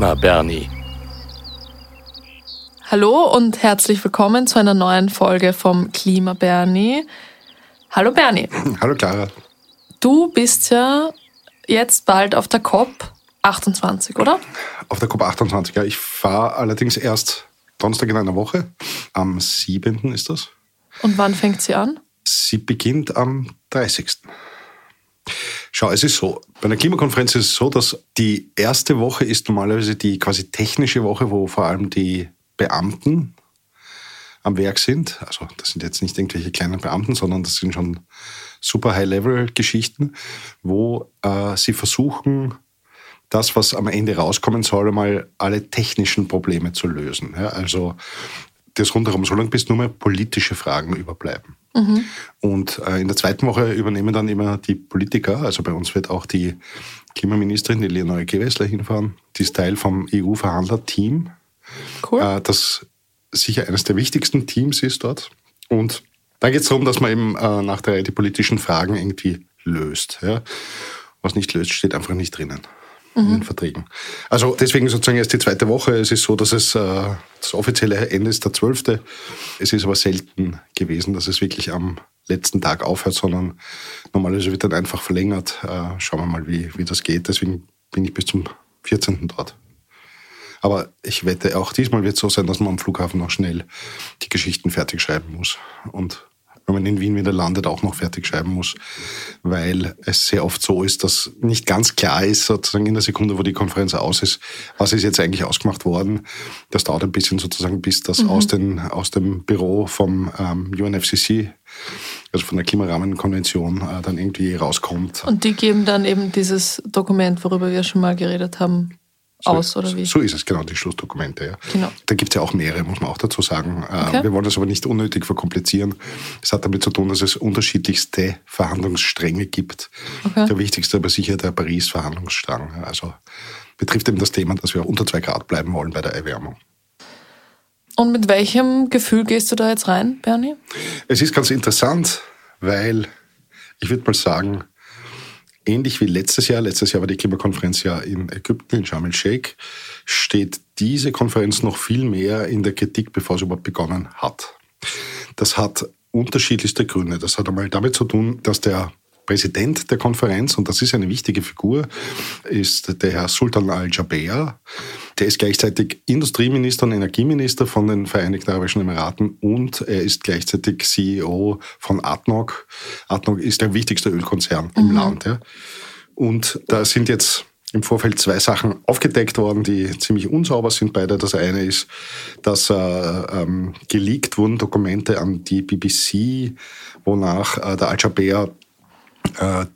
Klima Bernie. Hallo und herzlich willkommen zu einer neuen Folge vom Klima Bernie. Hallo Bernie. Hallo Clara. Du bist ja jetzt bald auf der COP 28, oder? Auf der COP 28, ja. Ich fahre allerdings erst Donnerstag in einer Woche. Am 7. ist das. Und wann fängt sie an? Sie beginnt am 30. Schau, es ist so. Bei einer Klimakonferenz ist es so, dass die erste Woche ist normalerweise die quasi technische Woche, wo vor allem die Beamten am Werk sind. Also das sind jetzt nicht irgendwelche kleinen Beamten, sondern das sind schon super High-Level-Geschichten, wo äh, sie versuchen, das, was am Ende rauskommen soll, mal alle technischen Probleme zu lösen. Ja, also das rundherum, solange bis nur mehr politische Fragen überbleiben. Mhm. Und äh, in der zweiten Woche übernehmen dann immer die Politiker, also bei uns wird auch die Klimaministerin, die Leonore Gewessler hinfahren, die ist Teil vom EU-Verhandler-Team, Cool. äh, das sicher eines der wichtigsten Teams ist dort. Und da geht es darum, dass man eben äh, nach der die politischen Fragen irgendwie löst. Ja? Was nicht löst, steht einfach nicht drinnen in den Verträgen. Also deswegen sozusagen erst die zweite Woche. Es ist so, dass es äh, das offizielle Ende ist der 12. Es ist aber selten gewesen, dass es wirklich am letzten Tag aufhört, sondern normalerweise wird dann einfach verlängert. Äh, schauen wir mal, wie, wie das geht. Deswegen bin ich bis zum 14. dort. Aber ich wette, auch diesmal wird es so sein, dass man am Flughafen noch schnell die Geschichten fertig schreiben muss. Und wenn man in Wien wieder landet, auch noch fertig schreiben muss, weil es sehr oft so ist, dass nicht ganz klar ist, sozusagen in der Sekunde, wo die Konferenz aus ist, was ist jetzt eigentlich ausgemacht worden. Das dauert ein bisschen sozusagen, bis das aus, den, aus dem Büro vom ähm, UNFCC, also von der Klimarahmenkonvention, äh, dann irgendwie rauskommt. Und die geben dann eben dieses Dokument, worüber wir schon mal geredet haben, aus, oder wie? So ist es, genau, die Schlussdokumente. Ja. Genau. Da gibt es ja auch mehrere, muss man auch dazu sagen. Äh, Okay. Wir wollen das aber nicht unnötig verkomplizieren. Es hat damit zu tun, dass es unterschiedlichste Verhandlungsstränge gibt. Okay. Der wichtigste aber sicher der Paris-Verhandlungsstrang. Also betrifft eben das Thema, dass wir unter zwei Grad bleiben wollen bei der Erwärmung. Und mit welchem Gefühl gehst du da jetzt rein, Bernie? Es ist ganz interessant, weil ich würde mal sagen, ähnlich wie letztes Jahr, letztes Jahr war die Klimakonferenz ja in Ägypten, in Sharm el-Sheikh, steht diese Konferenz noch viel mehr in der Kritik, bevor sie überhaupt begonnen hat. Das hat unterschiedlichste Gründe. Das hat einmal damit zu tun, dass der Präsident der Konferenz, und das ist eine wichtige Figur, ist der Herr Sultan al-Jaber. Der ist gleichzeitig Industrieminister und Energieminister von den Vereinigten Arabischen Emiraten und er ist gleichzeitig CEO von ADNOC. ADNOC ist der wichtigste Ölkonzern im Land. Ja. Und da sind jetzt im Vorfeld zwei Sachen aufgedeckt worden, die ziemlich unsauber sind beide. Das eine ist, dass äh, ähm, geleakt wurden Dokumente an die BBC, wonach äh, der Al-Jaber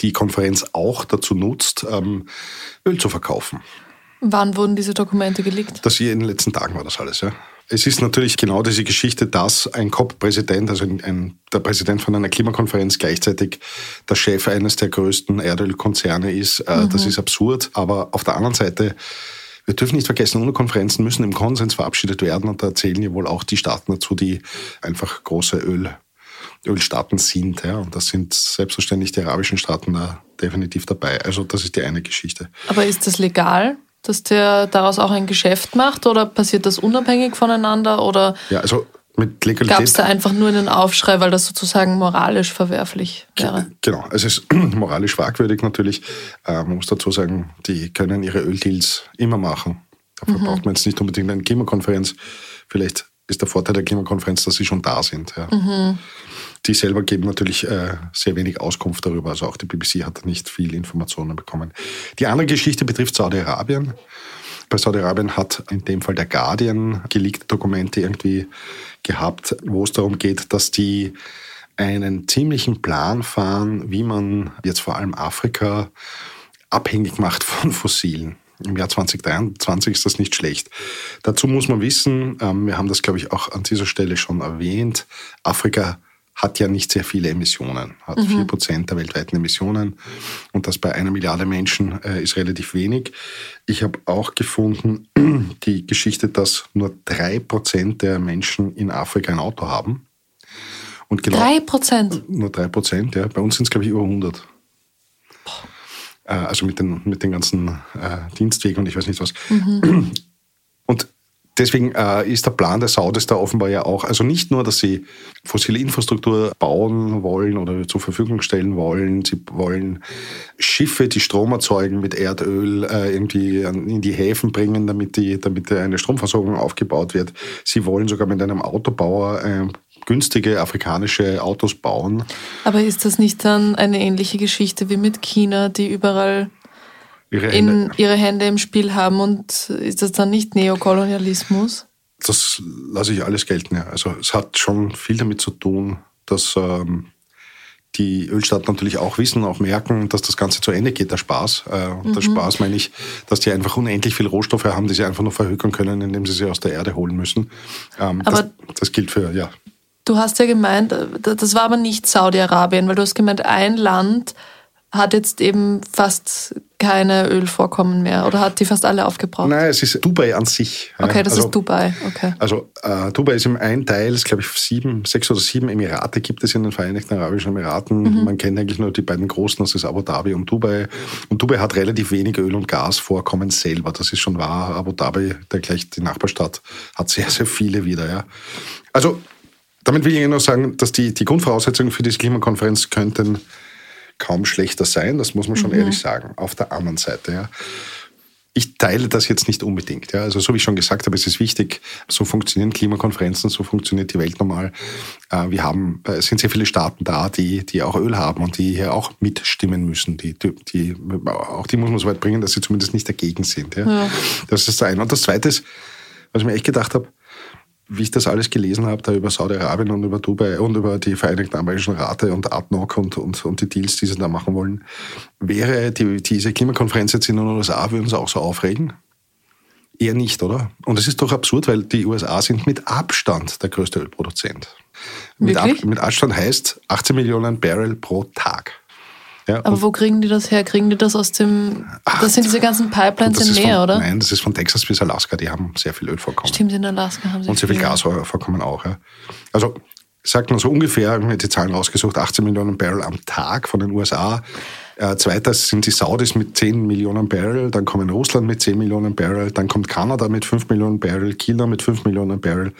die Konferenz auch dazu nutzt, ähm, Öl zu verkaufen. Wann wurden diese Dokumente geleakt? Das hier in den letzten Tagen war das alles, ja. Es ist natürlich genau diese Geschichte, dass ein COP-Präsident, also ein, ein, der Präsident von einer Klimakonferenz gleichzeitig der Chef eines der größten Erdölkonzerne ist. Äh, Das ist absurd. Aber auf der anderen Seite, wir dürfen nicht vergessen, UNO-Konferenzen müssen im Konsens verabschiedet werden und da zählen ja wohl auch die Staaten dazu, die einfach große Öl, Ölstaaten sind. Ja. Und das sind selbstverständlich die arabischen Staaten da definitiv dabei. Also das ist die eine Geschichte. Aber ist das legal, dass der daraus auch ein Geschäft macht oder passiert das unabhängig voneinander oder Ja, also mit gab es Legalität. da einfach nur einen Aufschrei, weil das sozusagen moralisch verwerflich wäre? Genau, es ist moralisch fragwürdig natürlich. Äh, man muss dazu sagen, die können ihre Öldeals immer machen. Dafür braucht man jetzt nicht unbedingt eine Klimakonferenz. Vielleicht ist der Vorteil der Klimakonferenz, dass sie schon da sind. Ja. Die selber geben natürlich äh, sehr wenig Auskunft darüber. Also auch die BBC hat nicht viel Informationen bekommen. Die andere Geschichte betrifft Saudi-Arabien. Bei Saudi-Arabien hat in dem Fall der Guardian geleakte Dokumente irgendwie gehabt, wo es darum geht, dass die einen ziemlichen Plan fahren, wie man jetzt vor allem Afrika abhängig macht von Fossilen. Im Jahr 2023 ist das nicht schlecht. Dazu muss man wissen, ähm, wir haben das, glaube ich, auch an dieser Stelle schon erwähnt, Afrika hat ja nicht sehr viele Emissionen, hat vier Prozent der weltweiten Emissionen und das bei einer Milliarde Menschen äh, ist relativ wenig. Ich habe auch gefunden, die Geschichte, dass nur drei Prozent der Menschen in Afrika ein Auto haben. Und genau, Drei Prozent. nur drei Prozent, ja. Bei uns sind es, glaube ich, über 100. äh, also mit den, mit den ganzen äh, Dienstwegen und ich weiß nicht was. Mhm. Deswegen äh, ist der Plan der Saudis da offenbar ja auch, also nicht nur, dass sie fossile Infrastruktur bauen wollen oder zur Verfügung stellen wollen, sie wollen Schiffe, die Strom erzeugen mit Erdöl, äh, irgendwie in die Häfen bringen, damit, die, damit eine Stromversorgung aufgebaut wird. Sie wollen sogar mit einem Autobauer äh, günstige afrikanische Autos bauen. Aber ist das nicht dann eine ähnliche Geschichte wie mit China, die überall ihre Hände, in ihre Hände im Spiel haben und ist das dann nicht Neokolonialismus? Das lasse ich alles gelten. Ja. Also es hat schon viel damit zu tun, dass ähm, die Ölstaaten natürlich auch wissen, auch merken, dass das Ganze zu Ende geht, der Spaß. Äh, und mhm. der Spaß meine ich, dass die einfach unendlich viel Rohstoffe haben, die sie einfach nur verhökern können, indem sie sie aus der Erde holen müssen. Ähm, aber das, das gilt für, ja. Du hast ja gemeint, äh, das war aber nicht Saudi-Arabien, weil du hast gemeint, ein Land hat jetzt eben fast keine Ölvorkommen mehr oder hat die fast alle aufgebraucht? Nein, es ist Dubai an sich. Okay, das also, ist Dubai. Okay. Also äh, Dubai ist im einen Teil, es glaube ich sieben, sechs oder sieben Emirate gibt es in den Vereinigten Arabischen Emiraten. Mhm. Man kennt eigentlich nur die beiden großen, das ist Abu Dhabi und Dubai. Und Dubai hat relativ wenig Öl- und Gasvorkommen selber, das ist schon wahr. Abu Dhabi, der gleich die Nachbarstadt, hat sehr, sehr viele wieder. Ja. Also damit will ich nur sagen, dass die, die Grundvoraussetzungen für diese Klimakonferenz könnten kaum schlechter sein, das muss man schon mhm. ehrlich sagen. Auf der anderen Seite, ja. Ich teile das jetzt nicht unbedingt. Ja. Also so wie ich schon gesagt habe, es ist wichtig, so funktionieren Klimakonferenzen, so funktioniert die Welt normal. Äh, wir haben, äh, es sind sehr viele Staaten da, die, die auch Öl haben und die hier auch mitstimmen müssen. Die, die, auch die muss man so weit bringen, dass sie zumindest nicht dagegen sind. Ja. ja. Das ist das eine. Und das zweite ist, was ich mir echt gedacht habe, wie ich das alles gelesen habe, da über Saudi-Arabien und über Dubai und über die Vereinigten Arabischen Rate und ADNOC und, und, und die Deals, die sie da machen wollen, wäre die, diese Klimakonferenz jetzt in den USA, würden sie auch so aufregen? Eher nicht, oder? Und es ist doch absurd, weil die USA sind mit Abstand der größte Ölproduzent. Mit, Ab, mit Abstand heißt 18 Millionen Barrel pro Tag. Ja, Aber wo kriegen die das her? Kriegen die das aus dem. Ach, das sind diese ganzen Pipelines im Meer, oder? Nein, das ist von Texas bis Alaska. Die haben sehr viel Ölvorkommen. Stimmt, in Alaska haben sie Und sehr viel, viel Gasvorkommen auch. Ja. Also, sagt man so ungefähr, ich habe die Zahlen rausgesucht, 18 Millionen Barrel am Tag von den USA. Äh, zweitens sind die Saudis mit 10 Millionen Barrel, dann kommen Russland mit 10 Millionen Barrel, dann kommt Kanada mit 5 Millionen Barrel, China mit 5 Millionen Barrel,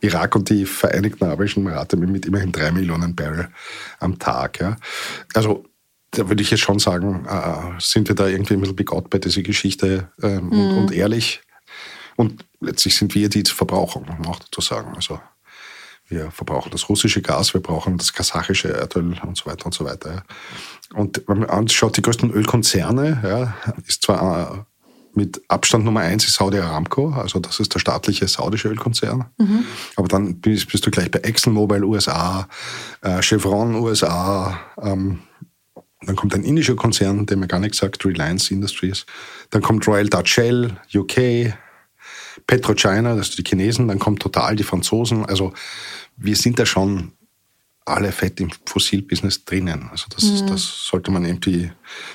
Irak und die Vereinigten Arabischen Emirate mit immerhin 3 Millionen Barrel am Tag. Ja. Also da würde ich jetzt schon sagen, äh, sind wir da irgendwie ein bisschen begaut bei dieser Geschichte ähm, mhm. und, und, ehrlich. Und letztlich sind wir die Verbraucher, muss man auch dazu sagen. Also wir verbrauchen das russische Gas, wir brauchen das kasachische Erdöl und so weiter und so weiter. Ja. Und wenn man anschaut, die größten Ölkonzerne, ja, ist zwar äh, mit Abstand Nummer eins ist Saudi Aramco, also das ist der staatliche saudische Ölkonzern. Mhm. Aber dann bist, bist, du gleich bei ExxonMobil USA, äh, Chevron USA, ähm, dann kommt ein indischer Konzern, der mir gar nichts sagt, Reliance Industries. Dann kommt Royal Dutch Shell, UK, PetroChina, das sind die Chinesen. Dann kommt Total, die Franzosen. Also wir sind da schon alle fett im Fossilbusiness drinnen. Also das, mhm. das sollte man irgendwie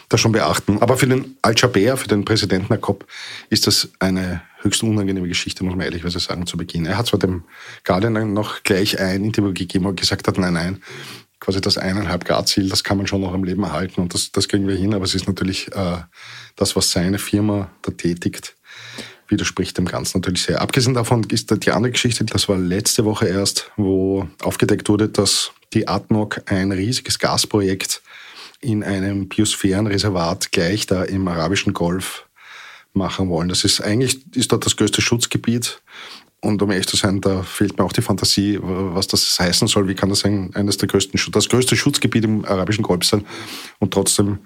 da schon beachten. Aber für den Al-Jaber, für den Präsidenten der COP, ist das eine höchst unangenehme Geschichte, muss man ehrlicherweise sagen, zu Beginn. Er hat zwar dem Guardian noch gleich ein Interview gegeben und gesagt hat, nein, nein, quasi das eineinhalb Grad Ziel, das kann man schon noch am Leben erhalten und das, das kriegen wir hin. Aber es ist natürlich äh, das, was seine Firma da tätigt, widerspricht dem Ganzen natürlich sehr. Abgesehen davon ist da die andere Geschichte, das war letzte Woche erst, wo aufgedeckt wurde, dass die ADNOC ein riesiges Gasprojekt in einem Biosphärenreservat gleich da im arabischen Golf machen wollen. Das ist eigentlich ist dort das größte Schutzgebiet und um ehrlich zu sein, da fehlt mir auch die Fantasie, was das heißen soll. Wie kann das ein, eines der größten, das größte Schutzgebiet im arabischen Golf sein? Und trotzdem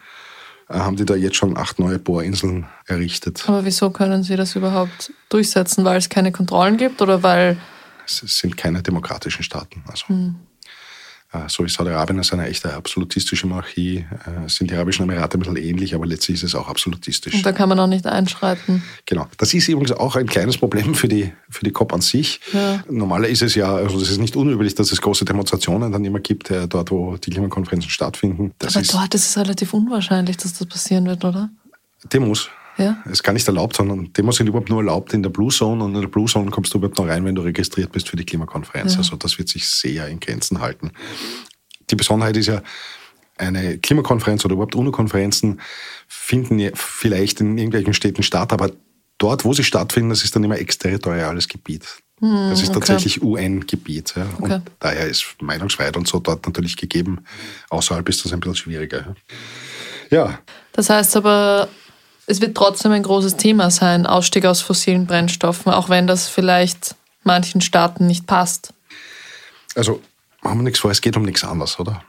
äh, haben die da jetzt schon acht neue Bohrinseln errichtet. Aber wieso können sie das überhaupt durchsetzen? Weil es keine Kontrollen gibt oder weil... Es sind keine demokratischen Staaten. Also. Hm. Äh, so ist Saudi-Arabien als eine echte absolutistische Monarchie. Äh, sind die Arabischen Emirate ein bisschen ähnlich, aber letztlich ist es auch absolutistisch. Und da kann man auch nicht einschreiten. Genau. Das ist übrigens auch ein kleines Problem für die, für die COP an sich. Ja. Normaler ist es ja, also es ist nicht unüblich, dass es große Demonstrationen dann immer gibt, äh, dort, wo die Klimakonferenzen stattfinden. Das aber ist, dort ist es relativ unwahrscheinlich, dass das passieren wird, oder? Demos. Ja. Ist gar nicht erlaubt, sondern Demos sind überhaupt nur erlaubt in der Blue Zone und in der Blue Zone kommst du überhaupt noch rein, wenn du registriert bist für die Klimakonferenz. Ja. Also das wird sich sehr in Grenzen halten. Die Besonderheit ist ja, eine Klimakonferenz oder überhaupt UNO-Konferenzen finden ja vielleicht in irgendwelchen Städten statt, aber dort, wo sie stattfinden, das ist dann immer exterritoriales Gebiet. Hm, Das ist okay. tatsächlich UN-Gebiet. Ja. Okay. Und daher ist Meinungsfreiheit und so dort natürlich gegeben. Außerhalb ist das ein bisschen schwieriger. Ja, ja Das heißt aber, es wird trotzdem ein großes Thema sein, Ausstieg aus fossilen Brennstoffen, auch wenn das vielleicht manchen Staaten nicht passt. also machen wir nichts vor, es geht um nichts anderes, oder?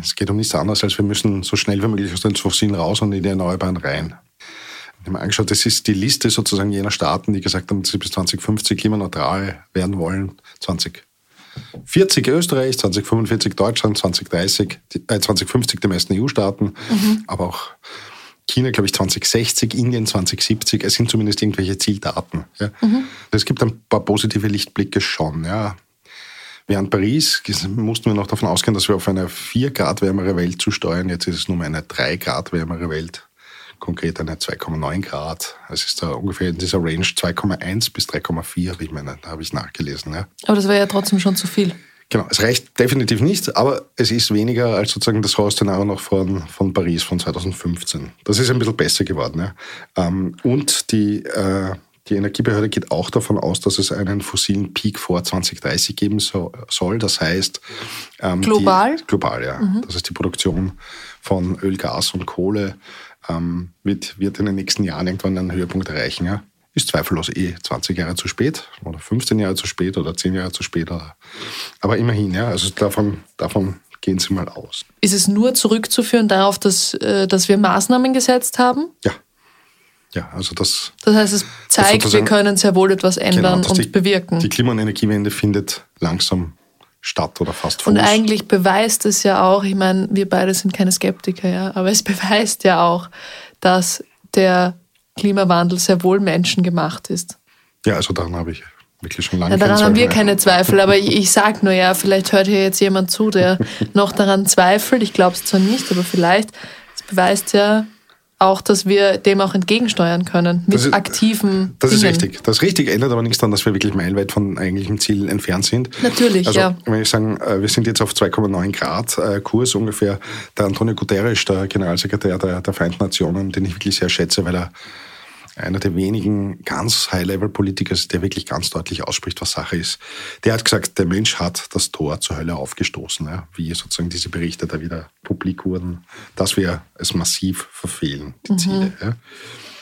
Es geht um nichts anderes, als wir müssen so schnell wie möglich aus den Fossilen raus und in die Erneuerbaren rein. Ich habe mir angeschaut, das ist die Liste sozusagen jener Staaten, die gesagt haben, dass sie bis 2050 klimaneutral werden wollen. 2040 Österreich, 2045 Deutschland, 2030, die- äh, 2050 die meisten EU-Staaten, aber auch China, glaube ich, 2060, Indien 2070. Es sind zumindest irgendwelche Zieldaten. Ja. Es gibt ein paar positive Lichtblicke schon. Ja. Während Paris mussten wir noch davon ausgehen, dass wir auf eine 4 Grad wärmere Welt zusteuern. Jetzt ist es nur mehr eine 3 Grad wärmere Welt. Konkret eine 2,9 Grad. Es ist da ungefähr in dieser Range 2,1 bis 3,4, habe ich meine, da habe ich nachgelesen. Ja. Aber das wäre ja trotzdem schon zu viel. Genau, es reicht definitiv nicht, aber es ist weniger als sozusagen das Horror-Szenario noch von, von Paris von 2015. Das ist ein bisschen besser geworden. Ja. Ähm, Und die, äh, die Energiebehörde geht auch davon aus, dass es einen fossilen Peak vor 2030 geben so, soll. Das heißt... ähm, Global? Die, global, ja. Das heißt, die Produktion von Öl, Gas und Kohle ähm, wird, wird in den nächsten Jahren irgendwann einen Höhepunkt erreichen. Ja. Ist zweifellos eh 20 Jahre zu spät oder 15 Jahre zu spät oder 10 Jahre zu spät. Oder, aber immerhin, ja, also davon, davon gehen Sie mal aus. Ist es nur zurückzuführen darauf, dass, äh, dass wir Maßnahmen gesetzt haben? Ja. Ja, also das. Das heißt, es zeigt, wir können sehr wohl etwas ändern dass und die, bewirken. Die Klima- und Energiewende findet langsam statt oder fast Fuß. Und eigentlich beweist es ja auch, ich meine, wir beide sind keine Skeptiker, ja, aber es beweist ja auch, dass der Klimawandel sehr wohl menschengemacht ist. ja, also daran habe ich wirklich schon lange Ja, daran haben wir keine Zweifel, aber ich, ich sag nur, ja, vielleicht hört hier jetzt jemand zu, der noch daran zweifelt. Ich glaube es zwar nicht, aber vielleicht. Es beweist ja auch, dass wir dem auch entgegensteuern können mit ist- aktiven Das ist Dingen. richtig. Das ist richtig, ändert aber nichts daran, dass wir wirklich meilenweit von eigentlichem Ziel entfernt sind. Natürlich, also, ja. Wenn ich sagen, äh, wir sind jetzt auf 2,9 Grad äh, Kurs ungefähr. Der Antonio Guterres, der Generalsekretär der, der Vereinten Nationen, den ich wirklich sehr schätze, weil er einer der wenigen ganz High-Level-Politiker der wirklich ganz deutlich ausspricht, was Sache ist. Der hat gesagt, der Mensch hat das Tor zur Hölle aufgestoßen, ja, wie sozusagen diese Berichte da wieder publik wurden, dass wir es massiv verfehlen, die Ziele. Ja.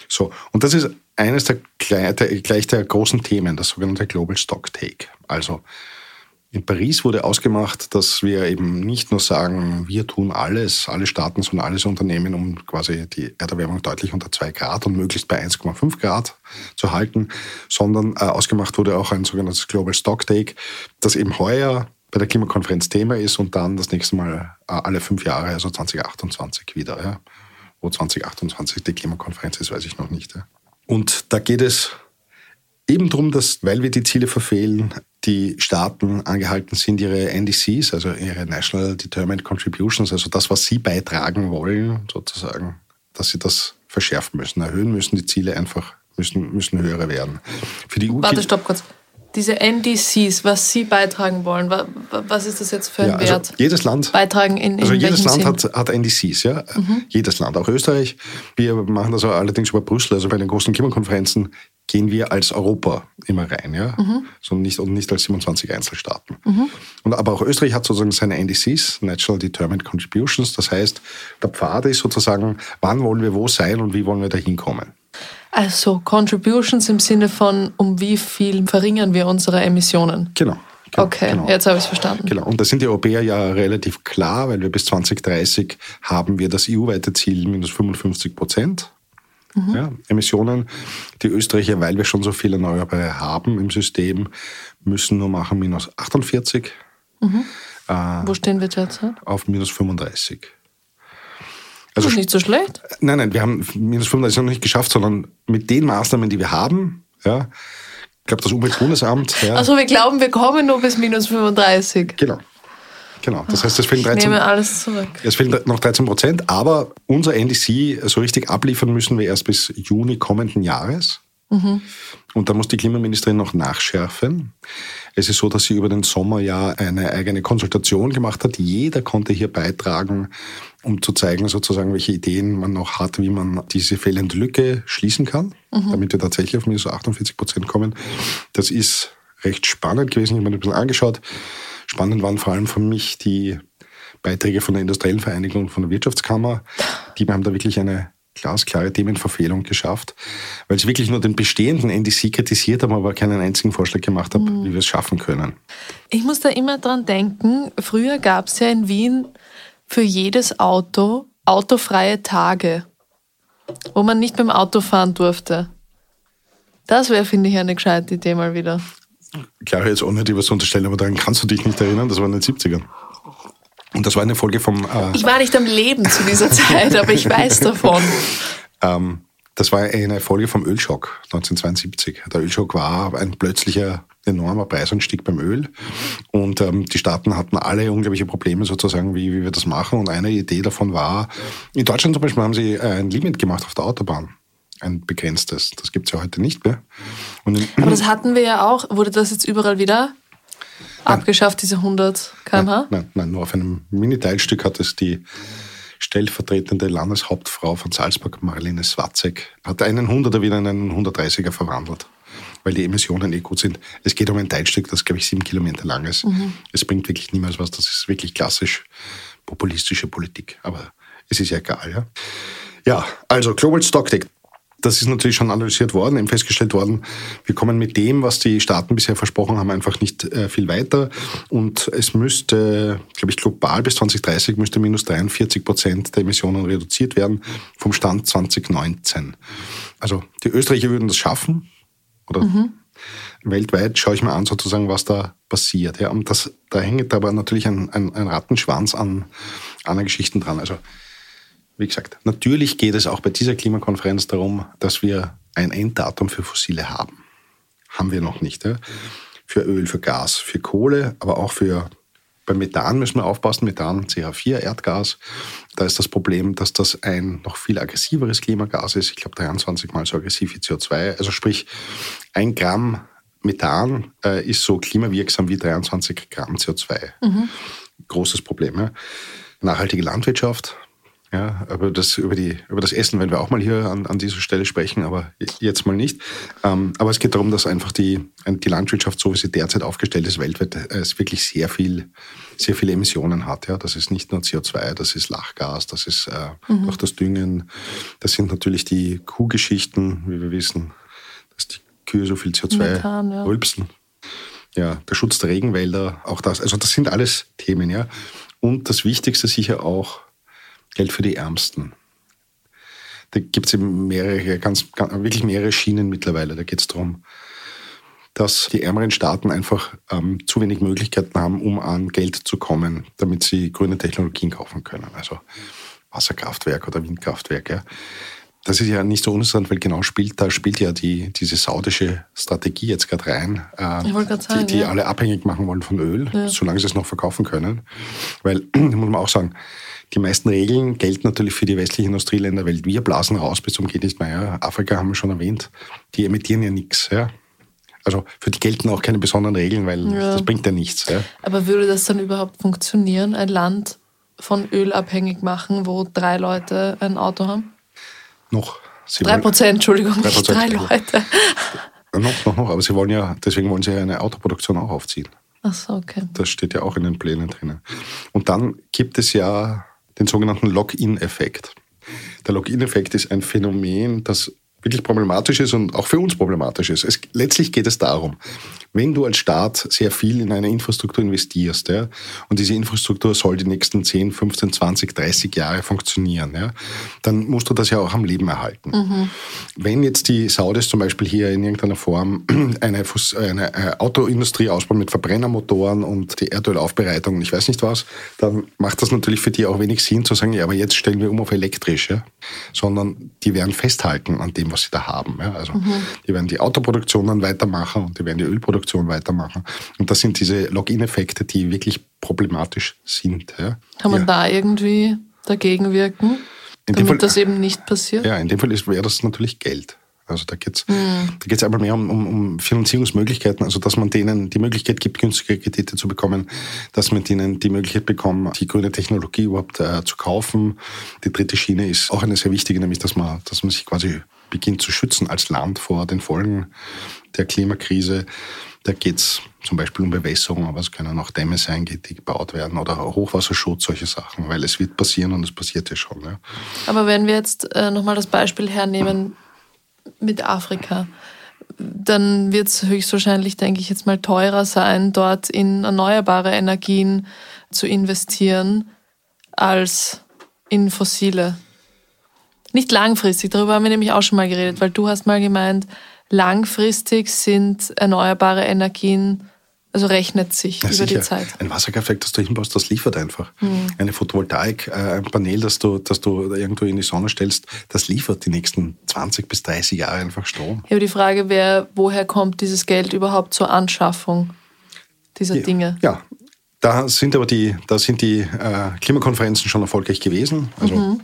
So, und das ist eines der, der, gleich der großen Themen, das sogenannte Global Stock Take. Also in Paris wurde ausgemacht, dass wir eben nicht nur sagen, wir tun alles, alle Staaten sollen alles unternehmen, um quasi die Erderwärmung deutlich unter 2 Grad und möglichst bei 1,5 Grad zu halten, sondern äh, ausgemacht wurde auch ein sogenanntes Global Stock Take, das eben heuer bei der Klimakonferenz Thema ist und dann das nächste Mal äh, alle fünf Jahre, also 2028 wieder. Ja. Wo 2028 die Klimakonferenz ist, weiß ich noch nicht. Ja. Und da geht es eben darum, dass, weil wir die Ziele verfehlen, die Staaten angehalten sind, ihre NDCs, also ihre National Determined Contributions, also das, was sie beitragen wollen, sozusagen, dass sie das verschärfen müssen, erhöhen müssen, die Ziele einfach müssen, müssen höher werden. Für die EU Warte, stopp kurz. Diese NDCs, was Sie beitragen wollen, wa- wa- was ist das jetzt für ein ja, also Wert? jedes Land Beitragen in, in Also jedes Land hat, hat NDCs, ja. Jedes Land, auch Österreich. Wir machen das allerdings über Brüssel, also bei den großen Klimakonferenzen gehen wir als Europa immer rein, ja. So nicht, und nicht als 27 Einzelstaaten. Und aber auch Österreich hat sozusagen seine NDCs, Natural Determined Contributions. Das heißt, der Pfad ist sozusagen, wann wollen wir wo sein und wie wollen wir da hinkommen. Also Contributions im Sinne von, um wie viel verringern wir unsere Emissionen? Genau. genau Okay, genau. jetzt habe ich es verstanden. Genau, und da sind die Europäer ja relativ klar, weil wir bis 2030 haben wir das EU-weite Ziel minus 55 Prozent. Ja, Emissionen. Die Österreicher, weil wir schon so viele Erneuerbare haben im System, müssen nur machen minus 48 Wo stehen wir derzeit? auf minus 35. Das Also ist nicht so schlecht. Nein, nein, wir haben minus 35 noch nicht geschafft, sondern mit den Maßnahmen, die wir haben, ja, ich glaube, das Umweltbundesamt, ja, Also wir glauben, wir kommen nur bis minus 35. genau. Genau, das heißt, es fehlen Ich 13, nehme alles zurück. Es fehlen noch 13 Prozent, aber unser NDC so richtig abliefern müssen wir erst bis Juni kommenden Jahres. Mhm. Und da muss die Klimaministerin noch nachschärfen. Es ist so, dass sie über den Sommer ja eine eigene Konsultation gemacht hat. Jeder konnte hier beitragen, um zu zeigen, sozusagen, welche Ideen man noch hat, wie man diese fehlende Lücke schließen kann, mhm. damit wir tatsächlich auf minus 48 Prozent kommen. Das ist recht spannend gewesen. Ich habe mir das ein bisschen angeschaut. Spannend waren vor allem für mich die Beiträge von der Industriellen Vereinigung und von der Wirtschaftskammer. Die haben da wirklich eine glasklare Themenverfehlung geschafft, weil sie wirklich nur den bestehenden NDC kritisiert haben, aber keinen einzigen Vorschlag gemacht haben, mhm. wie wir es schaffen können. Ich muss da immer dran denken, früher gab es ja in Wien für jedes Auto autofreie Tage, wo man nicht dem Auto fahren durfte. Das wäre, finde ich, eine gescheite Idee mal wieder. Klar, jetzt ohne dir was zu unterstellen, aber daran kannst du dich nicht erinnern, das war in den 70ern. Und das war eine Folge vom. Äh ich war nicht am Leben zu dieser Zeit, aber ich weiß davon. Ähm, das war eine Folge vom Ölschock 1972. Der Ölschock war ein plötzlicher enormer Preisanstieg beim Öl. Und ähm, die Staaten hatten alle unglaubliche Probleme sozusagen, wie, wie wir das machen. Und eine Idee davon war, in Deutschland zum Beispiel haben sie äh, ein Limit gemacht auf der Autobahn. Ein begrenztes. Das gibt es ja heute nicht mehr. In, Aber das hatten wir ja auch. Wurde das jetzt überall wieder? abgeschafft, diese 100 km/h? Nein, nein, nein, nur auf einem Mini-Teilstück hat es die stellvertretende Landeshauptfrau von Salzburg, Marlene Swatzek, hat einen 100er wieder in einen 130er verwandelt, weil die Emissionen eh gut sind. Es geht um ein Teilstück, das, glaube ich, sieben Kilometer lang ist. Mhm. Es bringt wirklich niemals was. Das ist wirklich klassisch populistische Politik. Aber es ist ja egal, ja. Ja, also Global Stocktake das ist natürlich schon analysiert worden, eben festgestellt worden, wir kommen mit dem, was die Staaten bisher versprochen haben, einfach nicht äh, viel weiter. Und es müsste, glaube ich, global bis 2030 müsste minus 43 Prozent der Emissionen reduziert werden vom Stand 2019. Also die Österreicher würden das schaffen. Oder mhm. weltweit schaue ich mir an, sozusagen, was da passiert. Ja, und das, da hängt aber natürlich ein, ein, ein Rattenschwanz an anderen Geschichten dran. Also wie gesagt, natürlich geht es auch bei dieser Klimakonferenz darum, dass wir ein Enddatum für Fossile haben. Haben wir noch nicht. Ja? Für Öl, für Gas, für Kohle, aber auch für beim Methan müssen wir aufpassen, Methan, CH4, Erdgas. Da ist das Problem, dass das ein noch viel aggressiveres Klimagas ist. Ich glaube 23 mal so aggressiv wie CO2. Also sprich, ein Gramm Methan äh, ist so klimawirksam wie 23 Gramm CO2. Mhm. Großes Problem. Ja? Nachhaltige Landwirtschaft, ja, aber das, über, die, über das Essen werden wir auch mal hier an, an dieser Stelle sprechen, aber jetzt mal nicht. Ähm, aber es geht darum, dass einfach die, die Landwirtschaft, so wie sie derzeit aufgestellt ist, weltweit, äh, es wirklich sehr viel, sehr viele Emissionen hat. Ja, das ist nicht nur CO2, das ist Lachgas, das ist äh, mhm. auch das Düngen. Das sind natürlich die Kuhgeschichten, wie wir wissen, dass die Kühe so viel CO2 Methan, ja. rülpsen. Ja, der Schutz der Regenwälder, auch das. Also das sind alles Themen, ja. Und das Wichtigste sicher auch Geld für die Ärmsten. Da gibt es eben mehrere, ganz, ganz, wirklich mehrere Schienen mittlerweile. Da geht es darum, dass die ärmeren Staaten einfach ähm, zu wenig Möglichkeiten haben, um an Geld zu kommen, damit sie grüne Technologien kaufen können. Also Wasserkraftwerk oder Windkraftwerk. Ja. Das ist ja nicht so uninteressant, weil genau spielt, da spielt ja die, diese saudische Strategie jetzt gerade rein, äh, sagen, die, die ja. alle abhängig machen wollen von Öl, ja. solange sie es noch verkaufen können. Weil, muss man auch sagen, die meisten Regeln gelten natürlich für die westlichen Industrieländer, weil wir blasen raus bis zum geht nicht mehr. Ja. Afrika haben wir schon erwähnt, die emittieren ja nichts. Ja. Also für die gelten auch keine besonderen Regeln, weil ja. das bringt ja nichts. Ja. Aber würde das dann überhaupt funktionieren, ein Land von Öl abhängig machen, wo drei Leute ein Auto haben? Noch. Sie drei Prozent, Entschuldigung, 3%, nicht drei Leute. Noch, noch, noch. Aber sie wollen ja, deswegen wollen sie ja eine Autoproduktion auch aufziehen. Ach so, okay. Das steht ja auch in den Plänen drinnen. Und dann gibt es ja den sogenannten Login-Effekt. Der Login-Effekt ist ein Phänomen, das wirklich problematisch ist und auch für uns problematisch ist. Es, letztlich geht es darum, wenn du als Staat sehr viel in eine Infrastruktur investierst, ja, und diese Infrastruktur soll die nächsten 10, 15, 20, 30 Jahre funktionieren, ja, dann musst du das ja auch am Leben erhalten. Mhm. Wenn jetzt die Saudis zum Beispiel hier in irgendeiner Form eine, eine äh, Autoindustrie ausbauen mit Verbrennermotoren und die Erdölaufbereitung, ich weiß nicht was, dann macht das natürlich für die auch wenig Sinn zu sagen, ja, aber jetzt stellen wir um auf elektrisch, ja, sondern die werden festhalten an dem, was sie da haben. Ja. Also mhm. die werden die Autoproduktion dann weitermachen und die werden die Ölproduktion weitermachen. Und das sind diese Login-Effekte, die wirklich problematisch sind. Ja. Kann man ja. da irgendwie dagegen wirken, in damit Fall, das eben nicht passiert? Ja, in dem Fall wäre das natürlich Geld. Also da geht es mhm. da geht's einmal mehr um, um, um Finanzierungsmöglichkeiten, also dass man denen die Möglichkeit gibt, günstige Kredite zu bekommen, dass man denen die Möglichkeit bekommt, die grüne Technologie überhaupt äh, zu kaufen. Die dritte Schiene ist auch eine sehr wichtige, nämlich dass man, dass man sich quasi beginnt zu schützen als Land vor den Folgen der Klimakrise. Da geht es zum Beispiel um Bewässerung, aber es können auch Dämme sein, die gebaut werden oder Hochwasserschutz, solche Sachen, weil es wird passieren und es passiert ja schon. Ja. Aber wenn wir jetzt äh, nochmal das Beispiel hernehmen mit Afrika, dann wird es höchstwahrscheinlich, denke ich jetzt mal, teurer sein, dort in erneuerbare Energien zu investieren, als in fossile. Nicht langfristig, darüber haben wir nämlich auch schon mal geredet, weil du hast mal gemeint, langfristig sind erneuerbare Energien, also rechnet sich ja, über sicher. die Zeit. Ein Wasserkraftwerk, das du hinbaust, das liefert einfach. Mhm. Eine Photovoltaik, äh, ein Panel, das du, das du irgendwo in die Sonne stellst, das liefert die nächsten 20 bis 30 Jahre einfach Strom. Ja, aber die Frage wäre, woher kommt dieses Geld überhaupt zur Anschaffung dieser ja, Dinge? Ja, da sind aber die, da sind die äh, Klimakonferenzen schon erfolgreich gewesen. Also mhm.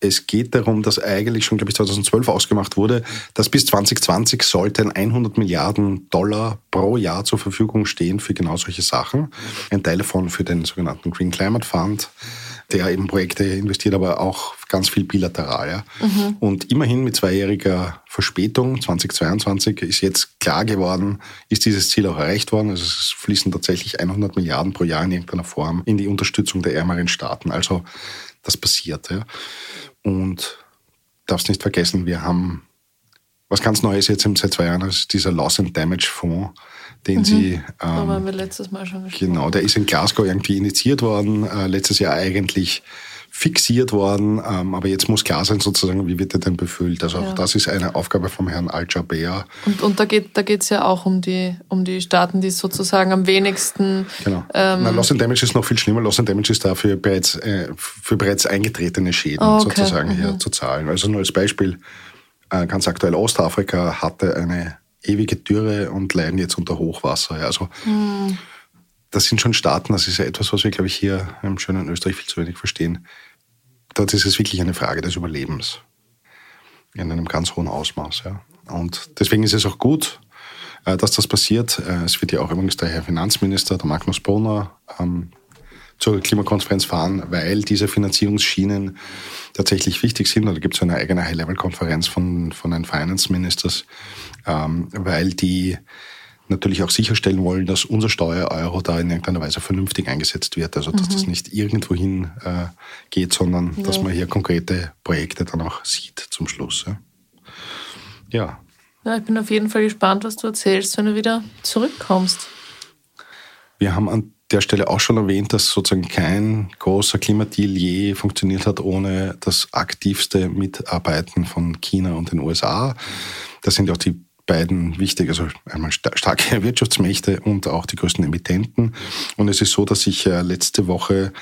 Es geht darum, dass eigentlich schon, glaube ich, 2012 ausgemacht wurde, dass bis 2020 sollten 100 Milliarden Dollar pro Jahr zur Verfügung stehen für genau solche Sachen. Ein Teil davon für den sogenannten Green Climate Fund, der eben Projekte investiert, aber auch ganz viel bilateral. Ja. Mhm. Und immerhin mit zweijähriger Verspätung, 2022, ist jetzt klar geworden, ist dieses Ziel auch erreicht worden. Also es fließen tatsächlich 100 Milliarden pro Jahr in irgendeiner Form in die Unterstützung der ärmeren Staaten. Also das passiert. Ja. Und darfst nicht vergessen, wir haben was ganz Neues jetzt seit zwei Jahren, ist dieser Loss and Damage Fonds, den mhm. sie. Ähm, da waren wir letztes Mal schon gesprochen. Genau, der ist in Glasgow irgendwie initiiert worden, äh, letztes Jahr eigentlich fixiert worden, ähm, aber jetzt muss klar sein, sozusagen, wie wird er denn befüllt. Also ja. auch das ist eine Aufgabe vom Herrn Al-Jaber. Und, und da geht da geht's ja auch um die, um die Staaten, die sozusagen am wenigsten. Genau. Ähm, Na, Loss and Damage ist noch viel schlimmer. Loss and Damage ist dafür bereits, äh, für bereits eingetretene Schäden oh, okay. sozusagen mhm. hier zu zahlen. Also nur als Beispiel, äh, ganz aktuell Ostafrika hatte eine ewige Dürre und leiden jetzt unter Hochwasser. Also mhm das sind schon Staaten, das ist ja etwas, was wir, glaube ich, hier im schönen Österreich viel zu wenig verstehen. Dort ist es wirklich eine Frage des Überlebens. In einem ganz hohen Ausmaß. Ja. Und deswegen ist es auch gut, äh, dass das passiert. Äh, es wird ja auch übrigens der Herr Finanzminister, der Magnus Brunner, ähm, zur Klimakonferenz fahren, weil diese Finanzierungsschienen tatsächlich wichtig sind. Da gibt es eine eigene High-Level-Konferenz von, von den Finance Ministers, ähm, weil die natürlich auch sicherstellen wollen, dass unser Steuereuro da in irgendeiner Weise vernünftig eingesetzt wird. Also dass mhm. das nicht irgendwohin äh, geht, sondern ja. dass man hier konkrete Projekte dann auch sieht zum Schluss. Ja. ja. Ja, ich bin auf jeden Fall gespannt, was du erzählst, wenn du wieder zurückkommst. Wir haben an der Stelle auch schon erwähnt, dass sozusagen kein großer Klimadeal je funktioniert hat ohne das aktivste Mitarbeiten von China und den USA. Das sind ja auch die beiden wichtig, also einmal starke Wirtschaftsmächte und auch die größten Emittenten. Und es ist so, dass sich äh, letzte Woche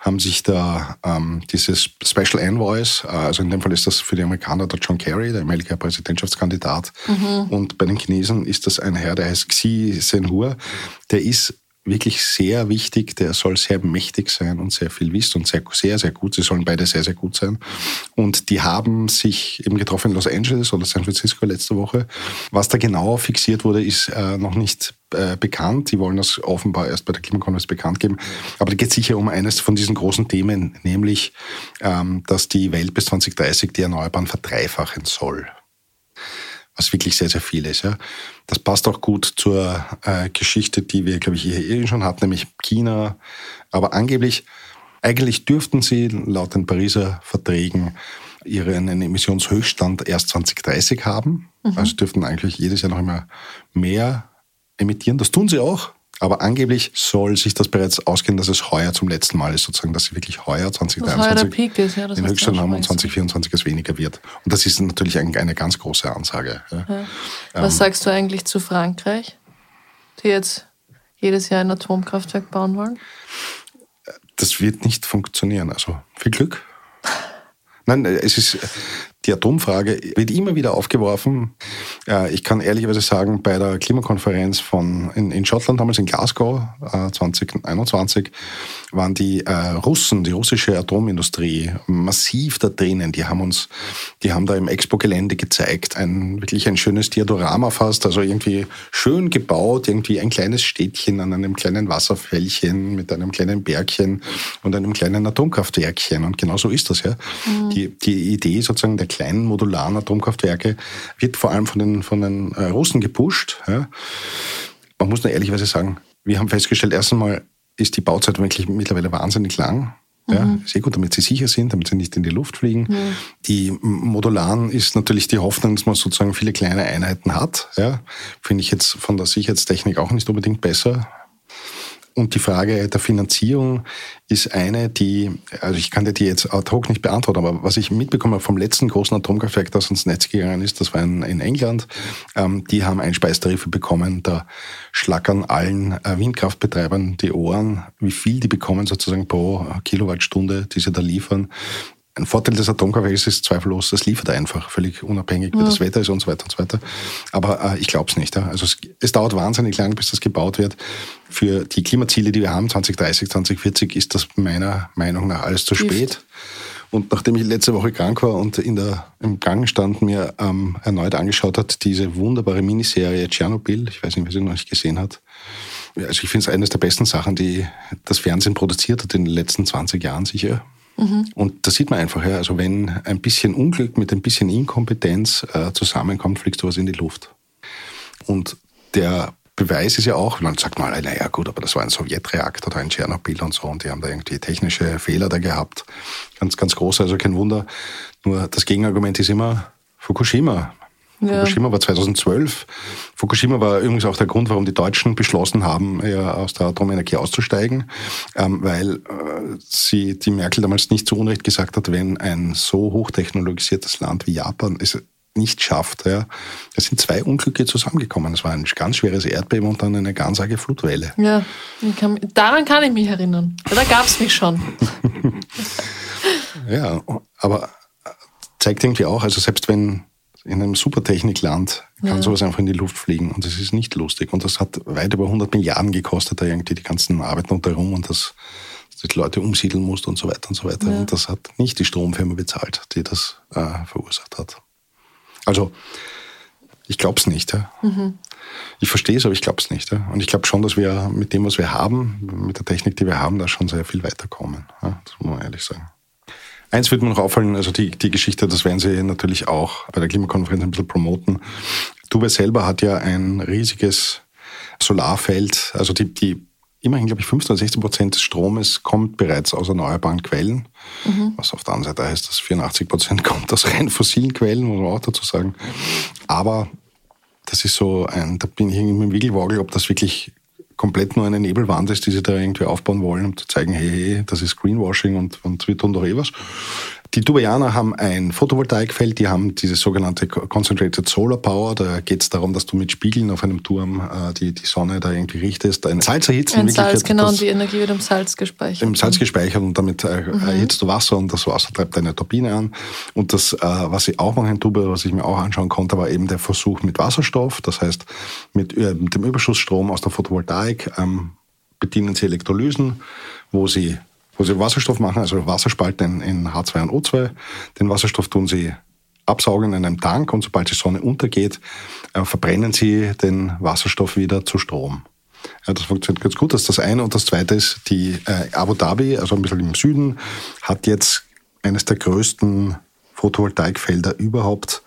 haben sich da ähm, dieses Special Envoys, äh, also in dem Fall ist das für die Amerikaner der John Kerry, der amerikanische Präsidentschaftskandidat, mhm. und bei den Chinesen ist das ein Herr, der heißt Xi Zhenhua, der ist wirklich sehr wichtig. Der soll sehr mächtig sein und sehr viel wissen und sehr, sehr, sehr gut. Sie sollen beide sehr, sehr gut sein. Und die haben sich eben getroffen in Los Angeles oder San Francisco letzte Woche. Was da genau fixiert wurde, ist äh, noch nicht äh, bekannt. Die wollen das offenbar erst bei der Klimakonferenz bekannt geben. Aber da geht es sicher um eines von diesen großen Themen, nämlich, ähm, dass die Welt bis 2030 die Erneuerbaren verdreifachen soll was wirklich sehr, sehr viel ist. Ja. Das passt auch gut zur äh, Geschichte, die wir, glaube ich, hier eh schon hatten, nämlich China. Aber angeblich, eigentlich dürften sie laut den Pariser Verträgen ihren Emissionshöchststand erst 2030 haben. Mhm. Also dürften eigentlich jedes Jahr noch immer mehr emittieren. Das tun sie auch. Aber angeblich soll sich das bereits ausgehen, dass es heuer zum letzten Mal ist, sozusagen, dass sie wirklich heuer 2023 ist, ja, den Höchststand haben und 2024 es weniger wird. Und das ist natürlich eine ganz große Ansage. Ja. Ja. Was ähm, sagst du eigentlich zu Frankreich, die jetzt jedes Jahr ein Atomkraftwerk bauen wollen? Das wird nicht funktionieren. Also viel Glück. Nein, es ist, Die Atomfrage wird immer wieder aufgeworfen. Ich kann ehrlicherweise sagen, bei der Klimakonferenz von in, in Schottland damals in Glasgow 2021 waren die Russen, die russische Atomindustrie massiv da drinnen. Die haben uns, die haben da im Expo-Gelände gezeigt, ein wirklich ein schönes Diadorama fast, also irgendwie schön gebaut, irgendwie ein kleines Städtchen an einem kleinen Wasserfällchen mit einem kleinen Bergchen und einem kleinen Atomkraftwerkchen. Und genau so ist das ja. Mhm. Die, die Idee sozusagen der kleinen modularen Atomkraftwerke wird vor allem von den, von den äh, Russen gepusht. Ja. Man muss nur ehrlicherweise sagen, wir haben festgestellt, erst einmal ist die Bauzeit wirklich mittlerweile wahnsinnig lang. Ja, mhm. sehr gut, damit sie sicher sind, damit sie nicht in die Luft fliegen. Mhm. Die modularen ist natürlich die Hoffnung, dass man sozusagen viele kleine Einheiten hat. Ja, finde ich jetzt von der Sicherheitstechnik auch nicht unbedingt besser. Und die Frage der Finanzierung ist eine, die, also ich kann dir die jetzt ad hoc nicht beantworten, aber was ich mitbekommen habe vom letzten großen Atomkraftwerk, das ins Netz gegangen ist, das war in, in England, ähm, die haben Einspeistarife bekommen, da schlackern allen äh, Windkraftbetreibern die Ohren, wie viel die bekommen sozusagen pro Kilowattstunde, die sie da liefern. Ein Vorteil des Atomkraftwerks ist zweifellos, es liefert einfach, völlig unabhängig, wie ja. das Wetter ist und so weiter und so weiter. Aber äh, ich glaube es nicht. Ja. Also es, es, dauert wahnsinnig lang, bis das gebaut wird. Für die Klimaziele, die wir haben, 2030, 2040, ist das meiner Meinung nach alles zu spät. Und nachdem ich letzte Woche krank war und in der, im Gang stand, mir ähm, erneut angeschaut hat, diese wunderbare Miniserie Tschernobyl, ich weiß nicht, wer sie noch nicht gesehen hat. Also ich finde es eines der besten Sachen, die das Fernsehen produziert hat in den letzten 20 Jahren sicher. Mhm. Und da sieht man einfach, ja, also wenn ein bisschen Unglück mit ein bisschen Inkompetenz äh, zusammenkommt, fliegst du was in die Luft. Und der Beweis ist ja auch, man sagt mal, naja gut, aber das war ein Sowjetreaktor da in Tschernobyl und so und die haben da irgendwie technische Fehler da gehabt. Ganz, ganz groß, also kein Wunder. Nur das Gegenargument ist immer Fukushima. Ja. Fukushima war 2012. Fukushima war übrigens auch der Grund, warum die Deutschen beschlossen haben, ja, aus der Atomenergie auszusteigen, ähm, weil äh, sie die Merkel damals nicht zu Unrecht gesagt hat, wenn ein so hochtechnologisiertes Land wie Japan es nicht schafft. Ja. Es sind zwei Unglücke zusammengekommen. Es war ein ganz schweres Erdbeben und dann eine ganz arge Flutwelle. Ja, kann, daran kann ich mich erinnern. Ja, da gab es mich schon. ja, aber zeigt irgendwie auch, also selbst wenn in einem Supertechnikland kann ja. sowas einfach in die Luft fliegen und das ist nicht lustig. Und das hat weit über 100 Milliarden gekostet, da irgendwie die ganzen Arbeiten rundherum und das, dass die Leute umsiedeln musst und so weiter und so weiter. Ja. Und das hat nicht die Stromfirma bezahlt, die das äh, verursacht hat. Also, ich glaube es nicht. Ja. Mhm. Ich verstehe es, aber ich glaube es nicht. Ja. Und ich glaube schon, dass wir mit dem, was wir haben, mit der Technik, die wir haben, da schon sehr viel weiterkommen. Ja. Das muss man ehrlich sagen. Eins wird mir noch auffallen, also die, die Geschichte, das werden Sie natürlich auch bei der Klimakonferenz ein bisschen promoten. Dubai selber hat ja ein riesiges Solarfeld, also die, die immerhin, glaube ich, 15 oder 16 Prozent des Stromes kommt bereits aus erneuerbaren Quellen. Mhm. Was auf der anderen Seite heißt, dass 84 Prozent kommt aus rein fossilen Quellen, muss man auch dazu sagen. Aber das ist so ein, da bin ich irgendwie mit dem Wiegelwagel, ob das wirklich komplett nur eine Nebelwand ist, die sie da irgendwie aufbauen wollen, um zu zeigen, hey, das ist Greenwashing und, und wir tun doch eh was. Die Dubaianer haben ein Photovoltaikfeld, die haben diese sogenannte Concentrated Solar Power. Da geht es darum, dass du mit Spiegeln auf einem Turm äh, die, die Sonne da irgendwie richtest. Ein Salz erhitzen. Ein Salz, genau, und die Energie wird im Salz gespeichert. Im Salz gespeichert und damit äh, mhm. erhitzt du Wasser und das Wasser treibt eine Turbine an. Und das, äh, was ich auch machen in Dubai, was ich mir auch anschauen konnte, war eben der Versuch mit Wasserstoff. Das heißt, mit, äh, mit dem Überschussstrom aus der Photovoltaik ähm, bedienen sie Elektrolysen, wo sie wo sie Wasserstoff machen, also Wasserspalten in, H2 und O2. Den Wasserstoff tun sie absaugen in einem Tank und sobald die Sonne untergeht, äh, verbrennen sie den Wasserstoff wieder zu Strom. Ja, das funktioniert ganz gut. Das ist das eine. Und das zweite ist, die äh, Abu Dhabi, also ein bisschen im Süden, hat jetzt eines der größten Photovoltaikfelder überhaupt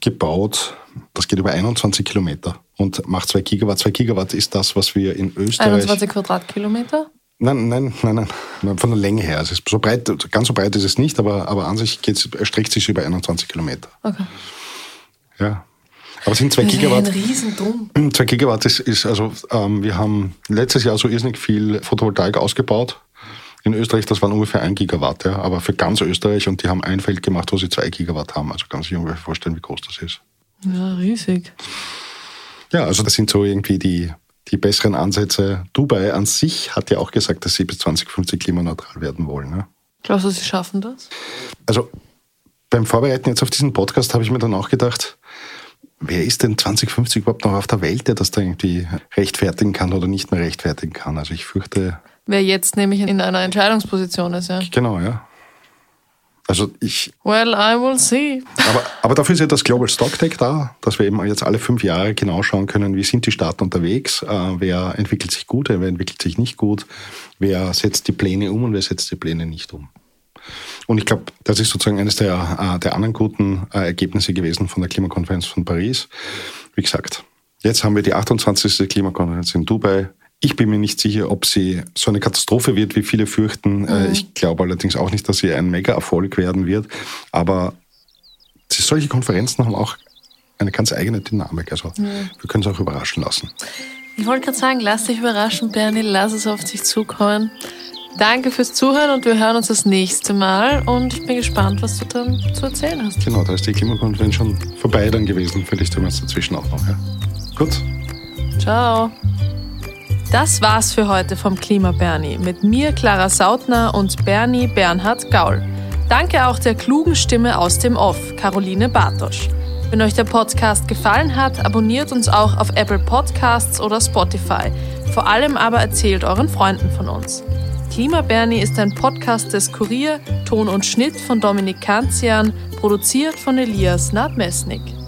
gebaut. Das geht über 21 Kilometer und macht 2 Gigawatt. 2 Gigawatt ist das, was wir in Österreich. 21 Quadratkilometer? Nein, nein, nein, nein. Von der Länge her. Also so breit, ganz so breit ist es nicht, aber, aber an sich erstreckt sich über 21 Kilometer. Okay. Ja. Aber es sind zwei Gigawatt. Ein Riesendrum. Zwei Gigawatt ist, ist also, ähm, wir haben letztes Jahr so irrsinnig viel Photovoltaik ausgebaut. In Österreich, das waren ungefähr ein Gigawatt, ja, aber für ganz Österreich und die haben ein Feld gemacht, wo sie zwei Gigawatt haben. Also kann sich ungefähr vorstellen, wie groß das ist. Ja, riesig. Ja, also das sind so irgendwie die, die besseren Ansätze. Dubai an sich hat ja auch gesagt, dass sie bis 2050 klimaneutral werden wollen. Ne? Glaubst du, sie schaffen das? Also beim Vorbereiten jetzt auf diesen Podcast habe ich mir dann auch gedacht, wer ist denn 2050 überhaupt noch auf der Welt, der das da irgendwie rechtfertigen kann oder nicht mehr rechtfertigen kann? Also ich fürchte. Wer jetzt nämlich in einer Entscheidungsposition ist, ja. Genau, ja. Also ich. Well, I will see. Aber, aber dafür ist ja das Global Stocktech da, dass wir eben jetzt alle fünf Jahre genau schauen können, wie sind die Staaten unterwegs, äh, wer entwickelt sich gut, wer entwickelt sich nicht gut, wer setzt die Pläne um und wer setzt die Pläne nicht um. Und ich glaube, das ist sozusagen eines der, äh, der anderen guten äh, Ergebnisse gewesen von der Klimakonferenz von Paris. Wie gesagt, jetzt haben wir die 28. Klimakonferenz in Dubai. Ich bin mir nicht sicher, ob sie so eine Katastrophe wird, wie viele fürchten. Äh, mhm. Ich glaube allerdings auch nicht, dass sie ein Mega-Erfolg werden wird. Aber solche Konferenzen haben auch eine ganz eigene Dynamik. Also mhm. wir können es auch überraschen lassen. Ich wollte gerade sagen, lass dich überraschen, Bernie, lass es auf dich zukommen. Danke fürs Zuhören und wir hören uns das nächste Mal. Und ich bin gespannt, was du dann zu erzählen hast. Genau, da ist die Klimakonferenz schon vorbei dann gewesen. Vielleicht haben wir es dazwischen auch noch. Ja. Gut. Ciao. Das war's für heute vom Klima Bernie mit mir, Clara Sautner und Bernie Bernhard Gaul. Danke auch der klugen Stimme aus dem Off, Caroline Bartosch. Wenn euch der Podcast gefallen hat, abonniert uns auch auf Apple Podcasts oder Spotify. Vor allem aber erzählt euren Freunden von uns. Klima Bernie ist ein Podcast des Kurier, Ton und Schnitt von Dominik Kanzian, produziert von Elias Nadmesnik.